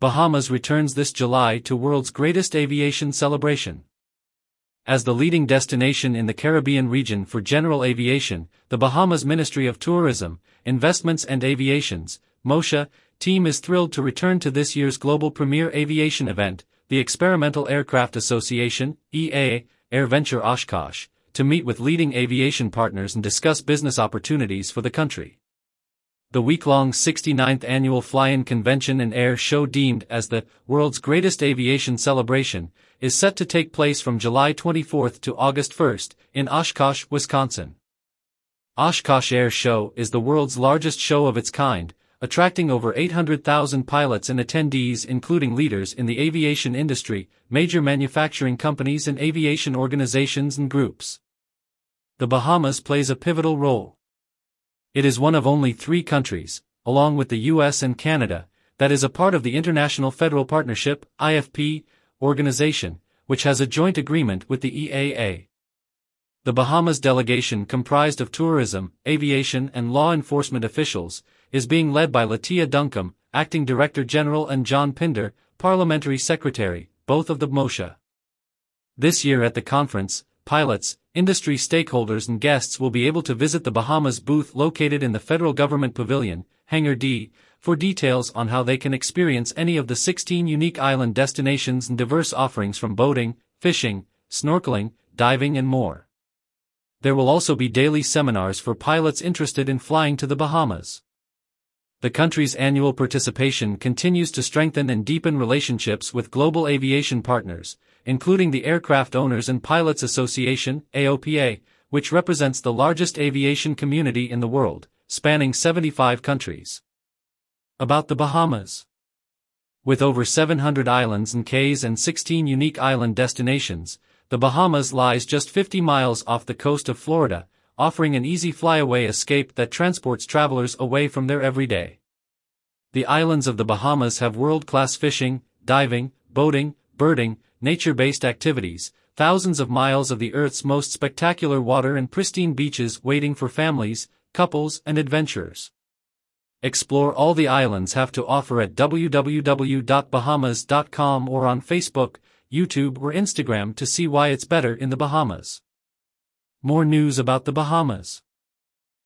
Bahamas returns this July to world's greatest aviation celebration. As the leading destination in the Caribbean region for general aviation, the Bahamas Ministry of Tourism, Investments and Aviations, MOTIA, team is thrilled to return to this year's global premier aviation event, the Experimental Aircraft Association, EAA, AirVenture Oshkosh, to meet with leading aviation partners and discuss business opportunities for the country. The week-long 69th annual Fly-In Convention and Air Show deemed as the world's greatest aviation celebration is set to take place from July 24 to August 1 in Oshkosh, Wisconsin. Oshkosh Air Show is the world's largest show of its kind, attracting over 800,000 pilots and attendees including leaders in the aviation industry, major manufacturing companies and aviation organizations and groups. The Bahamas plays a pivotal role. It is one of only three countries, along with the US and Canada, that is a part of the International Federal Partnership, IFP, organization, which has a joint agreement with the EAA. The Bahamas delegation comprised of tourism, aviation and law enforcement officials, is being led by Latia Duncombe, Acting Director General and John Pinder, Parliamentary Secretary, both of the MOTIA. This year at the conference, pilots, industry stakeholders and guests will be able to visit the Bahamas booth located in the Federal Government Pavilion, Hangar D, for details on how they can experience any of the 16 unique island destinations and diverse offerings from boating, fishing, snorkeling, diving and more. There will also be daily seminars for pilots interested in flying to the Bahamas. The country's annual participation continues to strengthen and deepen relationships with global aviation partners, including the Aircraft Owners and Pilots Association, AOPA, which represents the largest aviation community in the world, spanning 75 countries. About the Bahamas. With over 700 islands and cays and 16 unique island destinations, the Bahamas lies just 50 miles off the coast of Florida, offering an easy flyaway escape that transports travelers away from their everyday. The islands of the Bahamas have world-class fishing, diving, boating, birding, nature-based activities, thousands of miles of the Earth's most spectacular water and pristine beaches waiting for families, couples, and adventurers. Explore all the islands have to offer at www.bahamas.com or on Facebook, YouTube or Instagram to see why it's better in the Bahamas. More news about the Bahamas.